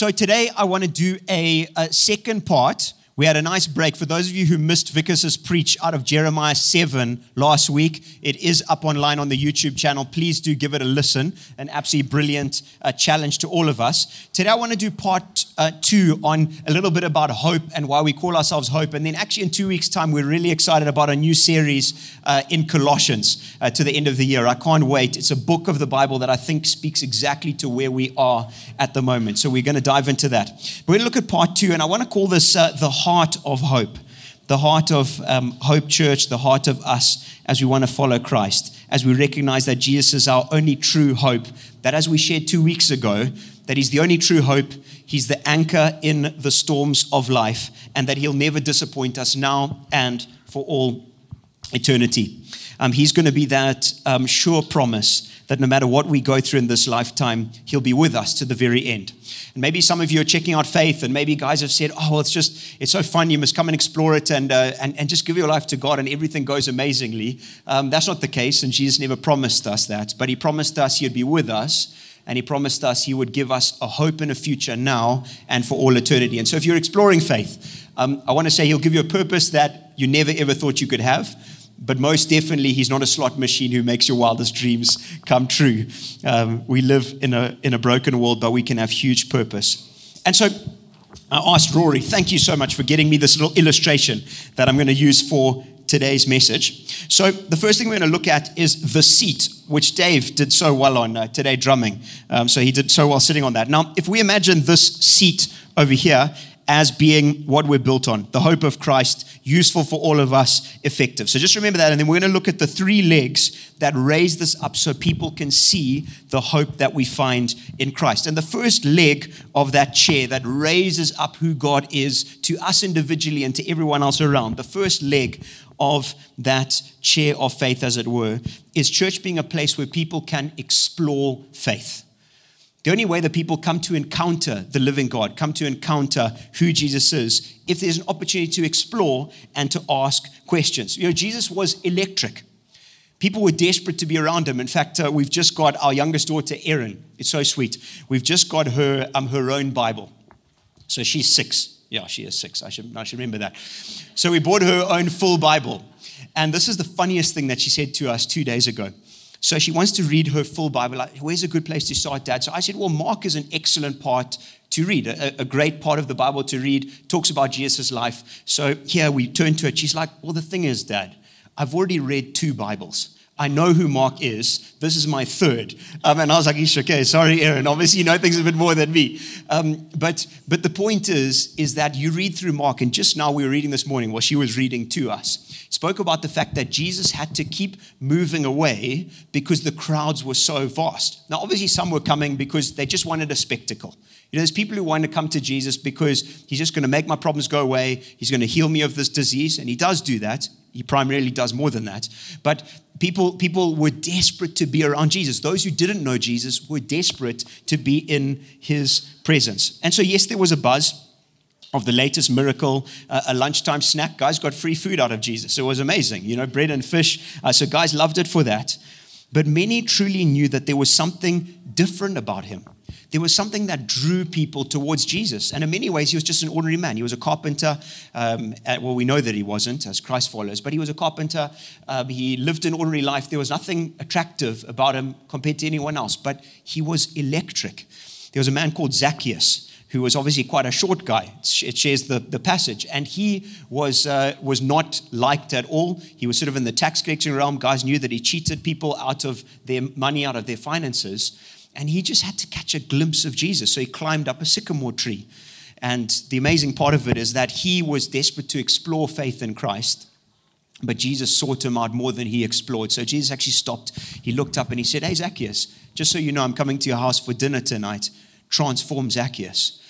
So today I want to do a, a second part we had a nice break. For those of you who missed Vickers' preach out of Jeremiah 7 last week, it is up online on the YouTube channel. Please do give it a listen. An absolutely brilliant uh, challenge to all of us. Today, I want to do part uh, two on a little bit about hope and why we call ourselves hope. And then, actually, in two weeks' time, we're really excited about a new series uh, in Colossians uh, to the end of the year. I can't wait. It's a book of the Bible that I think speaks exactly to where we are at the moment. So, we're going to dive into that. We're going to look at part two, and I want to call this uh, the heart of hope. The heart of um, Hope Church, the heart of us as we want to follow Christ, as we recognize that Jesus is our only true hope, that as we shared two weeks ago, that He's the only true hope, He's the anchor in the storms of life, and that He'll never disappoint us now and for all eternity. Um, he's going to be that um, sure promise that no matter what we go through in this lifetime, He'll be with us to the very end. And maybe some of you are checking out faith, and maybe guys have said, Oh, it's just, it's so fun. You must come and explore it and, uh, and, and just give your life to God, and everything goes amazingly. Um, that's not the case, and Jesus never promised us that. But He promised us He'd be with us, and He promised us He would give us a hope and a future now and for all eternity. And so if you're exploring faith, um, I want to say He'll give you a purpose that you never ever thought you could have but most definitely, he's not a slot machine who makes your wildest dreams come true. Um, we live in a, in a broken world, but we can have huge purpose. And so I asked Rory, thank you so much for getting me this little illustration that I'm going to use for today's message. So, the first thing we're going to look at is the seat, which Dave did so well on uh, today drumming. Um, so, he did so well sitting on that. Now, if we imagine this seat over here as being what we're built on the hope of Christ, useful for all of us, effective. So just remember that. And then we're going to look at the three legs that raise this up so people can see the hope that we find in Christ. And the first leg of that chair that raises up who God is to us individually and to everyone else around, the first leg of that chair of faith, as it were, is church being a place where people can explore faith. The only way that people come to encounter the living God, come to encounter who Jesus is, if there's an opportunity to explore and to ask questions. You know, Jesus was electric. People were desperate to be around him. In fact, uh, we've just got our youngest daughter, Erin. It's so sweet. We've just got her um, her own Bible. So she's six. Yeah, she is six. I should, I should remember that. So we bought her own full Bible. And this is the funniest thing that she said to us two days ago. So she wants to read her full Bible. Like, where's a good place to start, Dad? So I said, well, Mark is an excellent part to read, a, a great part of the Bible to read, talks about Jesus' life. So here we turn to it. She's like, well, the thing is, Dad, I've already read two Bibles. I know who Mark is. This is my third. Um, and I was like, okay, sorry, Erin. Obviously, you know things a bit more than me. Um, but, but the point is, is that you read through Mark, and just now we were reading this morning, well, she was reading to us, spoke about the fact that Jesus had to keep moving away because the crowds were so vast. Now, obviously, some were coming because they just wanted a spectacle. You know, there's people who want to come to Jesus because he's just going to make my problems go away. He's going to heal me of this disease. And he does do that. He primarily does more than that. But people, people were desperate to be around Jesus. Those who didn't know Jesus were desperate to be in his presence. And so, yes, there was a buzz of the latest miracle, uh, a lunchtime snack. Guys got free food out of Jesus. It was amazing, you know, bread and fish. Uh, so, guys loved it for that. But many truly knew that there was something different about him there was something that drew people towards Jesus. And in many ways, he was just an ordinary man. He was a carpenter. Um, well, we know that he wasn't as Christ followers, but he was a carpenter. Um, he lived an ordinary life. There was nothing attractive about him compared to anyone else, but he was electric. There was a man called Zacchaeus who was obviously quite a short guy. It shares the, the passage. And he was, uh, was not liked at all. He was sort of in the tax collecting realm. Guys knew that he cheated people out of their money, out of their finances. And he just had to catch a glimpse of Jesus. So he climbed up a sycamore tree. And the amazing part of it is that he was desperate to explore faith in Christ. But Jesus sought him out more than he explored. So Jesus actually stopped. He looked up and he said, Hey, Zacchaeus, just so you know, I'm coming to your house for dinner tonight. Transform Zacchaeus.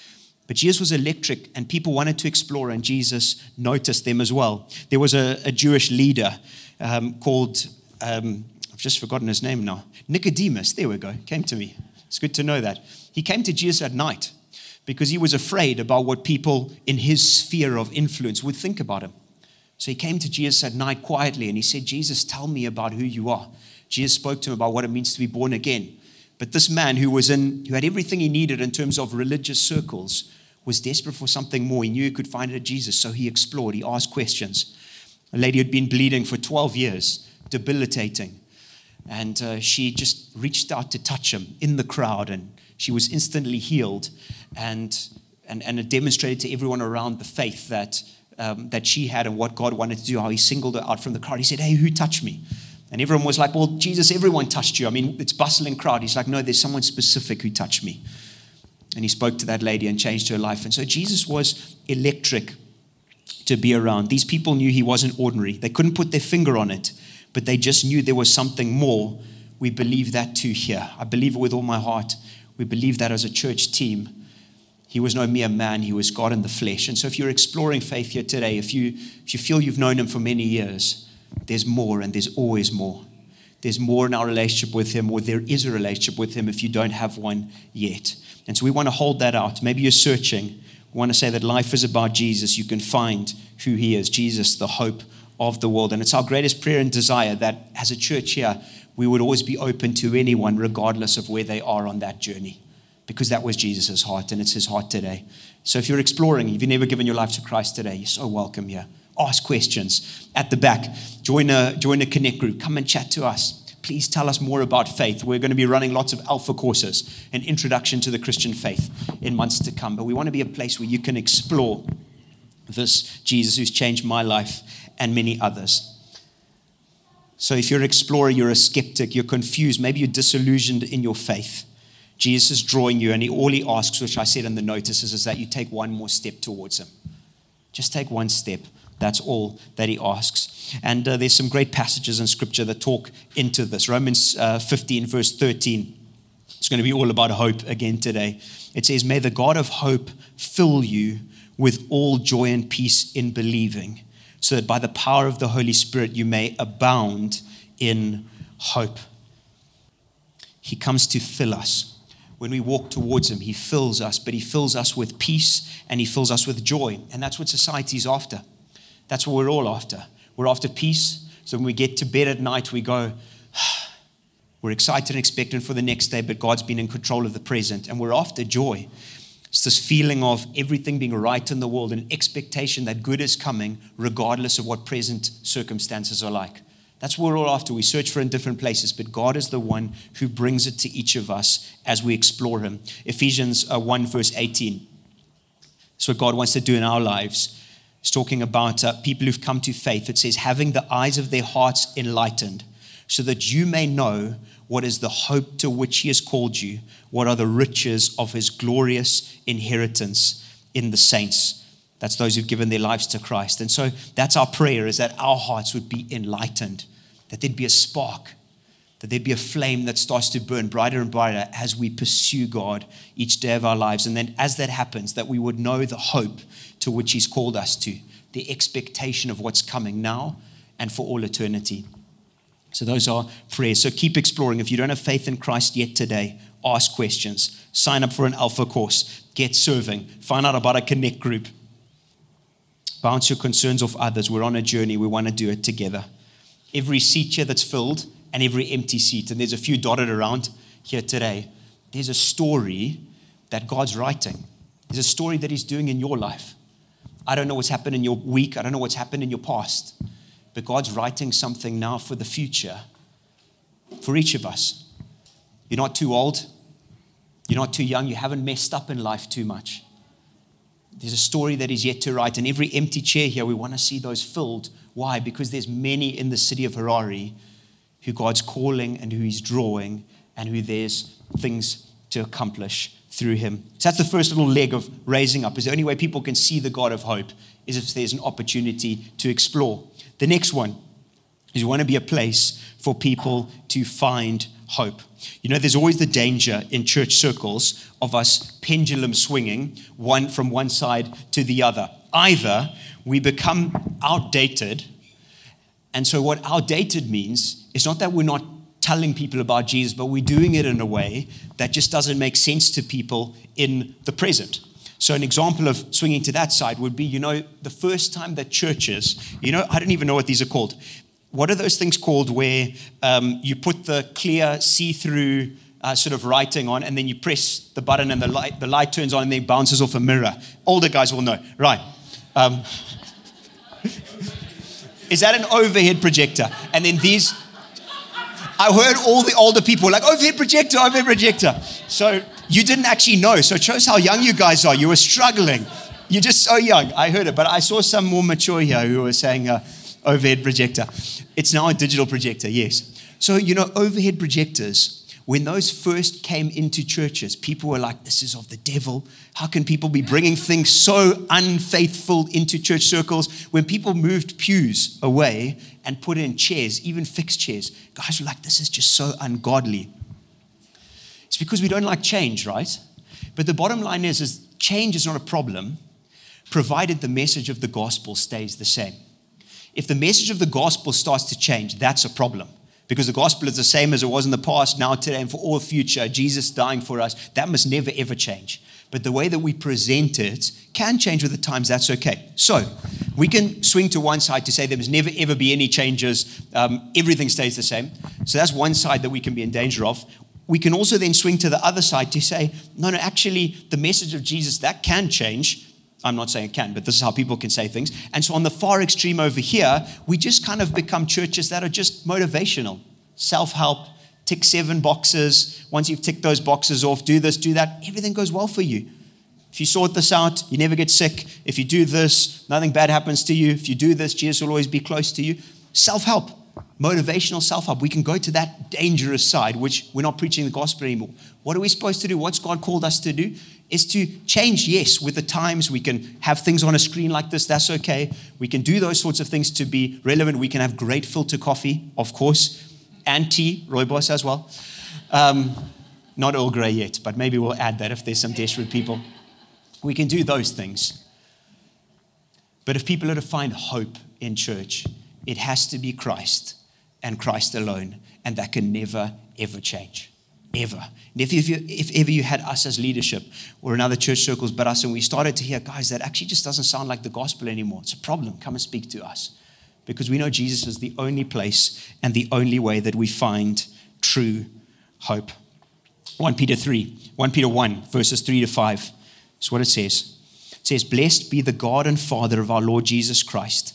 But Jesus was electric, and people wanted to explore, and Jesus noticed them as well. There was a, a Jewish leader um, called um, just forgotten his name now. Nicodemus, there we go, came to me. It's good to know that. He came to Jesus at night because he was afraid about what people in his sphere of influence would think about him. So he came to Jesus at night quietly and he said, Jesus, tell me about who you are. Jesus spoke to him about what it means to be born again. But this man who was in, who had everything he needed in terms of religious circles, was desperate for something more. He knew he could find it at Jesus, so he explored. He asked questions. A lady had been bleeding for 12 years, debilitating. And uh, she just reached out to touch him in the crowd, and she was instantly healed. And, and, and it demonstrated to everyone around the faith that, um, that she had and what God wanted to do, how he singled her out from the crowd. He said, Hey, who touched me? And everyone was like, Well, Jesus, everyone touched you. I mean, it's bustling crowd. He's like, No, there's someone specific who touched me. And he spoke to that lady and changed her life. And so Jesus was electric to be around. These people knew he wasn't ordinary. They couldn't put their finger on it, but they just knew there was something more. We believe that too here. I believe it with all my heart. We believe that as a church team. He was no mere man, he was God in the flesh. And so if you're exploring faith here today, if you, if you feel you've known him for many years, there's more and there's always more. There's more in our relationship with Him, or there is a relationship with Him if you don't have one yet. And so we want to hold that out. Maybe you're searching. We want to say that life is about Jesus. You can find who He is Jesus, the hope of the world. And it's our greatest prayer and desire that as a church here, we would always be open to anyone, regardless of where they are on that journey, because that was Jesus' heart and it's His heart today. So if you're exploring, if you've never given your life to Christ today, you're so welcome here ask questions at the back. Join a, join a connect group. Come and chat to us. Please tell us more about faith. We're going to be running lots of alpha courses, an introduction to the Christian faith in months to come. But we want to be a place where you can explore this Jesus who's changed my life and many others. So if you're an explorer, you're a skeptic, you're confused, maybe you're disillusioned in your faith. Jesus is drawing you, and he, all he asks, which I said in the notices, is that you take one more step towards him. Just take one step. That's all that he asks. And uh, there's some great passages in scripture that talk into this. Romans uh, 15, verse 13. It's going to be all about hope again today. It says, May the God of hope fill you with all joy and peace in believing, so that by the power of the Holy Spirit you may abound in hope. He comes to fill us. When we walk towards Him, He fills us, but He fills us with peace and He fills us with joy. And that's what society's after. That's what we're all after. We're after peace. So when we get to bed at night, we go, we're excited and expectant for the next day, but God's been in control of the present. And we're after joy. It's this feeling of everything being right in the world, an expectation that good is coming, regardless of what present circumstances are like. That's what we're all after. We search for in different places, but God is the one who brings it to each of us as we explore Him. Ephesians uh, 1, verse 18. That's what God wants to do in our lives. It's talking about uh, people who've come to faith. It says, having the eyes of their hearts enlightened, so that you may know what is the hope to which He has called you, what are the riches of His glorious inheritance in the saints. That's those who've given their lives to Christ. And so that's our prayer is that our hearts would be enlightened, that there'd be a spark, that there'd be a flame that starts to burn brighter and brighter as we pursue God each day of our lives. And then as that happens, that we would know the hope to which He's called us to, the expectation of what's coming now and for all eternity. So, those are prayers. So, keep exploring. If you don't have faith in Christ yet today, ask questions, sign up for an alpha course, get serving, find out about a connect group, bounce your concerns off others. We're on a journey, we want to do it together. Every seat here that's filled and every empty seat, and there's a few dotted around here today, there's a story that God's writing. There's a story that He's doing in your life. I don't know what's happened in your week, I don't know what's happened in your past, but God's writing something now for the future for each of us. You're not too old, you're not too young, you haven't messed up in life too much. There's a story that is yet to write, and every empty chair here, we want to see those filled. Why? Because there's many in the city of Harare who God's calling and who He's drawing, and who there's things to accomplish through him. So that's the first little leg of raising up. Is the only way people can see the God of hope is if there's an opportunity to explore. The next one is we want to be a place for people to find hope. You know, there's always the danger in church circles of us pendulum swinging one from one side to the other. Either we become outdated, and so what outdated means is not that we're not telling people about Jesus, but we're doing it in a way that just doesn't make sense to people in the present. So, an example of swinging to that side would be you know, the first time that churches, you know, I don't even know what these are called. What are those things called where um, you put the clear, see through uh, sort of writing on, and then you press the button and the light, the light turns on and then bounces off a mirror. Older guys will know. Right. Um, is that an overhead projector? And then these, I heard all the older people like, overhead projector, overhead projector. So you didn't actually know. So it shows how young you guys are. You were struggling. You're just so young. I heard it, but I saw some more mature here who were saying uh, overhead projector. It's now a digital projector, yes. So, you know, overhead projectors, when those first came into churches, people were like, this is of the devil. How can people be bringing things so unfaithful into church circles? When people moved pews away and put in chairs, even fixed chairs, guys were like, this is just so ungodly. It's because we don't like change, right? But the bottom line is, is change is not a problem, provided the message of the gospel stays the same. If the message of the gospel starts to change, that's a problem because the gospel is the same as it was in the past, now, today, and for all future. Jesus dying for us, that must never ever change. But the way that we present it can change with the times, that's okay. So we can swing to one side to say there must never ever be any changes, um, everything stays the same. So that's one side that we can be in danger of. We can also then swing to the other side to say, no, no, actually, the message of Jesus, that can change. I'm not saying it can, but this is how people can say things. And so on the far extreme over here, we just kind of become churches that are just motivational, self help, tick seven boxes. Once you've ticked those boxes off, do this, do that, everything goes well for you. If you sort this out, you never get sick. If you do this, nothing bad happens to you. If you do this, Jesus will always be close to you. Self help, motivational self help. We can go to that dangerous side, which we're not preaching the gospel anymore. What are we supposed to do? What's God called us to do? is to change, yes, with the times. We can have things on a screen like this, that's okay. We can do those sorts of things to be relevant. We can have great filter coffee, of course, and tea, rooibos as well. Um, not Earl Grey yet, but maybe we'll add that if there's some desperate people. We can do those things. But if people are to find hope in church, it has to be Christ and Christ alone, and that can never, ever change ever. And if, if, you, if ever you had us as leadership or in other church circles but us, and we started to hear, guys, that actually just doesn't sound like the gospel anymore. It's a problem. Come and speak to us. Because we know Jesus is the only place and the only way that we find true hope. 1 Peter 3, 1 Peter 1, verses 3 to 5. That's what it says. It says, Blessed be the God and Father of our Lord Jesus Christ.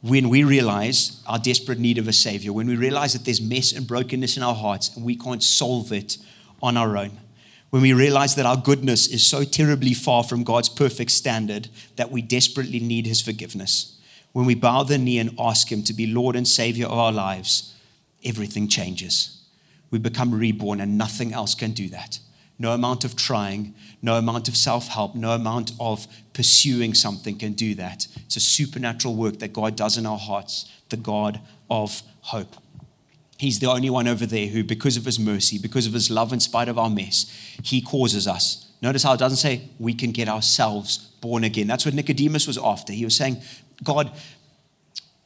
when we realize our desperate need of a Savior, when we realize that there's mess and brokenness in our hearts and we can't solve it on our own, when we realize that our goodness is so terribly far from God's perfect standard that we desperately need His forgiveness, when we bow the knee and ask Him to be Lord and Savior of our lives, everything changes. We become reborn, and nothing else can do that. No amount of trying, no amount of self help, no amount of pursuing something can do that. It's a supernatural work that God does in our hearts, the God of hope. He's the only one over there who, because of his mercy, because of his love in spite of our mess, he causes us. Notice how it doesn't say we can get ourselves born again. That's what Nicodemus was after. He was saying, God,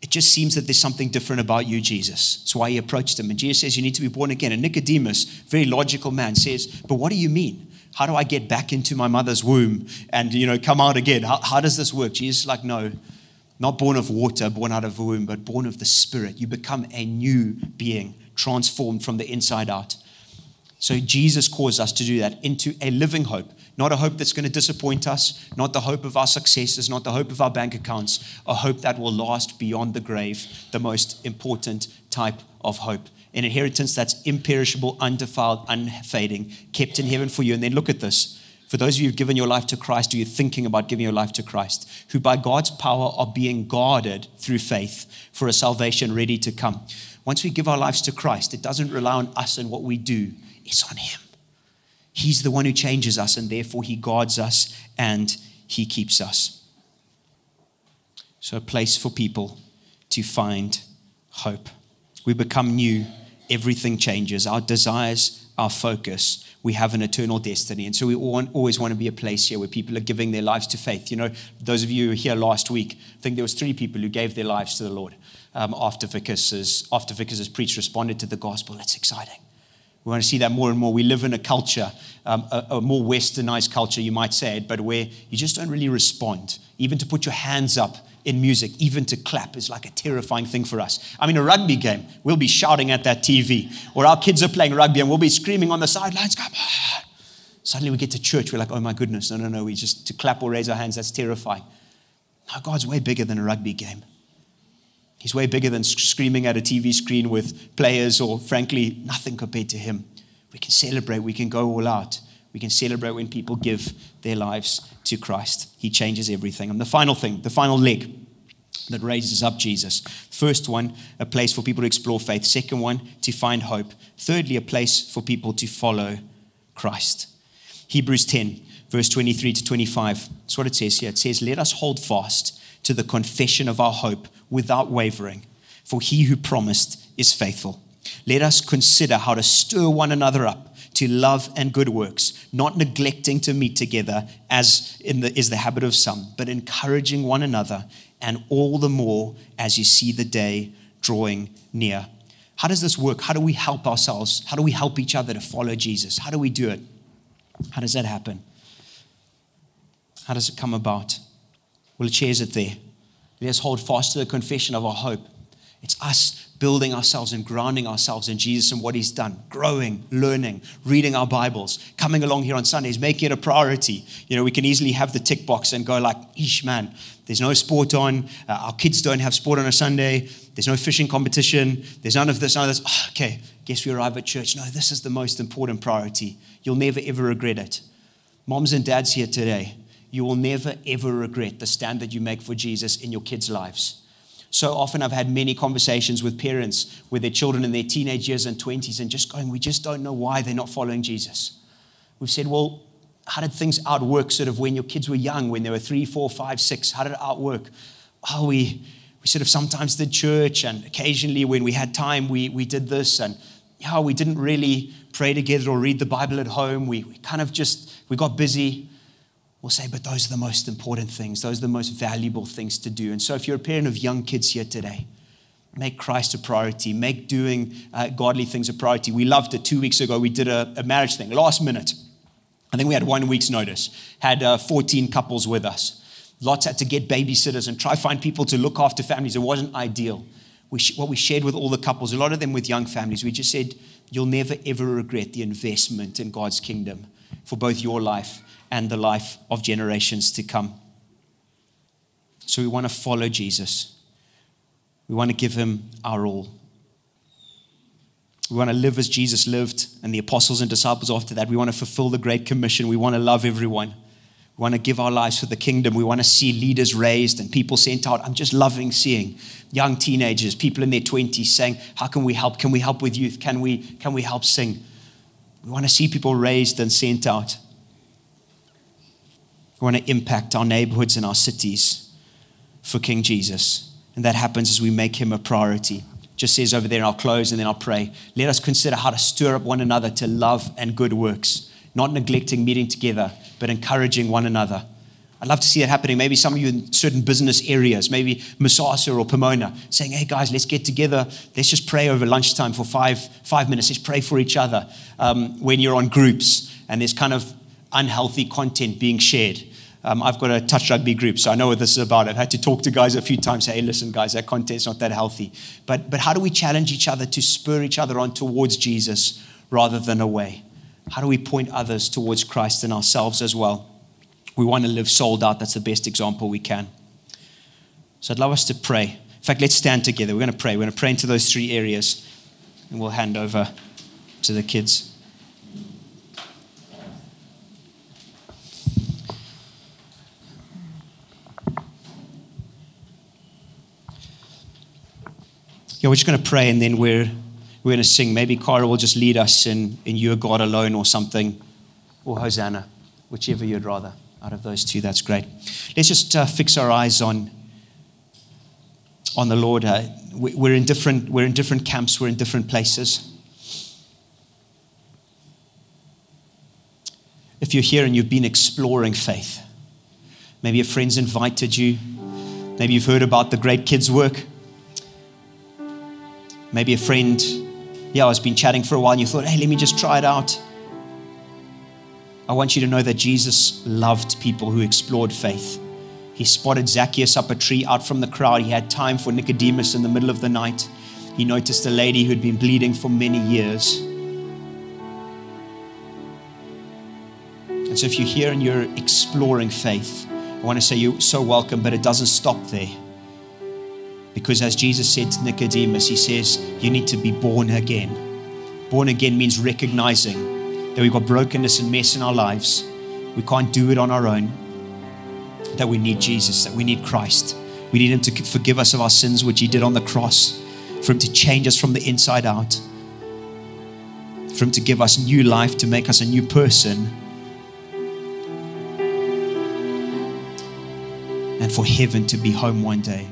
it just seems that there's something different about you, Jesus. That's why he approached him. And Jesus says, You need to be born again. And Nicodemus, very logical man, says, But what do you mean? How do I get back into my mother's womb and you know come out again? How, how does this work? Jesus is like, No, not born of water, born out of a womb, but born of the Spirit. You become a new being, transformed from the inside out. So Jesus caused us to do that into a living hope, not a hope that's going to disappoint us, not the hope of our successes, not the hope of our bank accounts, a hope that will last beyond the grave, the most important type of hope. An inheritance that's imperishable, undefiled, unfading, kept in heaven for you. And then look at this for those of you who've given your life to Christ, or you're thinking about giving your life to Christ, who by God's power are being guarded through faith for a salvation ready to come. Once we give our lives to Christ, it doesn't rely on us and what we do, it's on Him. He's the one who changes us, and therefore He guards us and He keeps us. So, a place for people to find hope. We become new, everything changes. Our desires, our focus, we have an eternal destiny. And so we always want to be a place here where people are giving their lives to faith. You know, those of you who were here last week, I think there was three people who gave their lives to the Lord um, after Vickers' after Vickers' preach responded to the gospel. That's exciting. We want to see that more and more. We live in a culture, um, a, a, more westernized culture, you might say it, but where you just don't really respond. Even to put your hands up in music, even to clap, is like a terrifying thing for us. I mean, a rugby game, we'll be shouting at that TV, or our kids are playing rugby and we'll be screaming on the sidelines, come on. Suddenly we get to church, we're like, oh my goodness, no, no, no, we just to clap or raise our hands, that's terrifying. No, God's way bigger than a rugby game. He's way bigger than screaming at a TV screen with players or, frankly, nothing compared to him. We can celebrate, we can go all out. We can celebrate when people give their lives to Christ. He changes everything. And the final thing, the final leg that raises up Jesus. First one, a place for people to explore faith. Second one, to find hope. Thirdly, a place for people to follow Christ. Hebrews 10, verse 23 to 25. That's what it says here. It says, Let us hold fast to the confession of our hope without wavering, for he who promised is faithful. Let us consider how to stir one another up to love and good works, not neglecting to meet together as the, is the habit of some, but encouraging one another, and all the more as you see the day drawing near. How does this work? How do we help ourselves? How do we help each other to follow Jesus? How do we do it? How does that happen? How does it come about? Well, it shares it there. Let us hold fast to the confession of our hope. It's us building ourselves and grounding ourselves in Jesus and what He's done, growing, learning, reading our Bibles, coming along here on Sundays, making it a priority. You know, we can easily have the tick box and go like, "Ish, man, there's no sport on. Uh, our kids don't have sport on a Sunday. There's no fishing competition. There's none of this, none of this. Oh, okay, guess we arrive at church. No, this is the most important priority. You'll never ever regret it. Moms and dads here today, you will never ever regret the stand that you make for Jesus in your kids' lives. So often I've had many conversations with parents with their children in their teenage years and 20s and just going, we just don't know why they're not following Jesus. We've said, well, how did things outwork sort of when your kids were young, when they were three, four, five, six? How did it outwork? Oh, we, we sort of sometimes did church and occasionally when we had time, we, we did this. And yeah, we didn't really pray together or read the Bible at home. We, we kind of just, we got busy will say, but those are the most important things. Those are the most valuable things to do. And so, if you're a parent of young kids here today, make Christ a priority. Make doing uh, godly things a priority. We loved it two weeks ago. We did a, a, marriage thing, last minute. I think we had one week's notice, had uh, 14 couples with us. Lots had to get babysitters and try find people to look after families. It wasn't ideal. We sh- what we shared with all the couples, a lot of them with young families, we just said, You'll never ever regret the investment in God's kingdom for both your life and the life of generations to come. So we want to follow Jesus. We want to give him our all. We want to live as Jesus lived and the apostles and disciples after that. We want to fulfill the Great Commission. We want to love everyone. We want to give our lives for the kingdom. We want to see leaders raised and people sent out. I'm just loving seeing young teenagers, people in their 20s saying, How can we help? Can we help with youth? Can we, can we help sing? We want to see people raised and sent out. We want to impact our neighborhoods and our cities for King Jesus. And that happens as we make him a priority. Just says over there, and I'll close and then I'll pray. Let us consider how to stir up one another to love and good works, not neglecting meeting together, but encouraging one another. I'd love to see it happening. Maybe some of you in certain business areas, maybe Masasa or Pomona, saying, hey guys, let's get together. Let's just pray over lunchtime for five, five minutes. Let's pray for each other um, when you're on groups and there's kind of unhealthy content being shared. Um, I've got a touch rugby group, so I know what this is about. I've had to talk to guys a few times, hey, listen, guys, that content's not that healthy. But, but how do we challenge each other to spur each other on towards Jesus rather than away? How do we point others towards Christ and ourselves as well? We want to live sold out. That's the best example we can. So I'd love us to pray. In fact, let's stand together. We're going to pray. We're going to pray into those three areas, and we'll hand over to the kids. Yeah, we're just going to pray and then we're, we're going to sing. Maybe Cara will just lead us in, in You Are God Alone or something, or Hosanna, whichever you'd rather. Out of those two, that's great. Let's just uh, fix our eyes on, on the Lord. Uh, we're, in different, we're in different camps, we're in different places. If you're here and you've been exploring faith, maybe a friend's invited you, maybe you've heard about the great kids' work, maybe a friend, yeah, has been chatting for a while and you thought, hey, let me just try it out. I want you to know that Jesus loved people who explored faith. He spotted Zacchaeus up a tree out from the crowd. He had time for Nicodemus in the middle of the night. He noticed a lady who'd been bleeding for many years. And so, if you're here and you're exploring faith, I want to say you're so welcome, but it doesn't stop there. Because as Jesus said to Nicodemus, he says, You need to be born again. Born again means recognizing that we've got brokenness and mess in our lives. We can't do it on our own. That we need Jesus, that we need Christ. We need Him to forgive us of our sins, which He did on the cross, for Him to change us from the inside out, for Him to give us new life, to make us a new person, and for heaven to be home one day.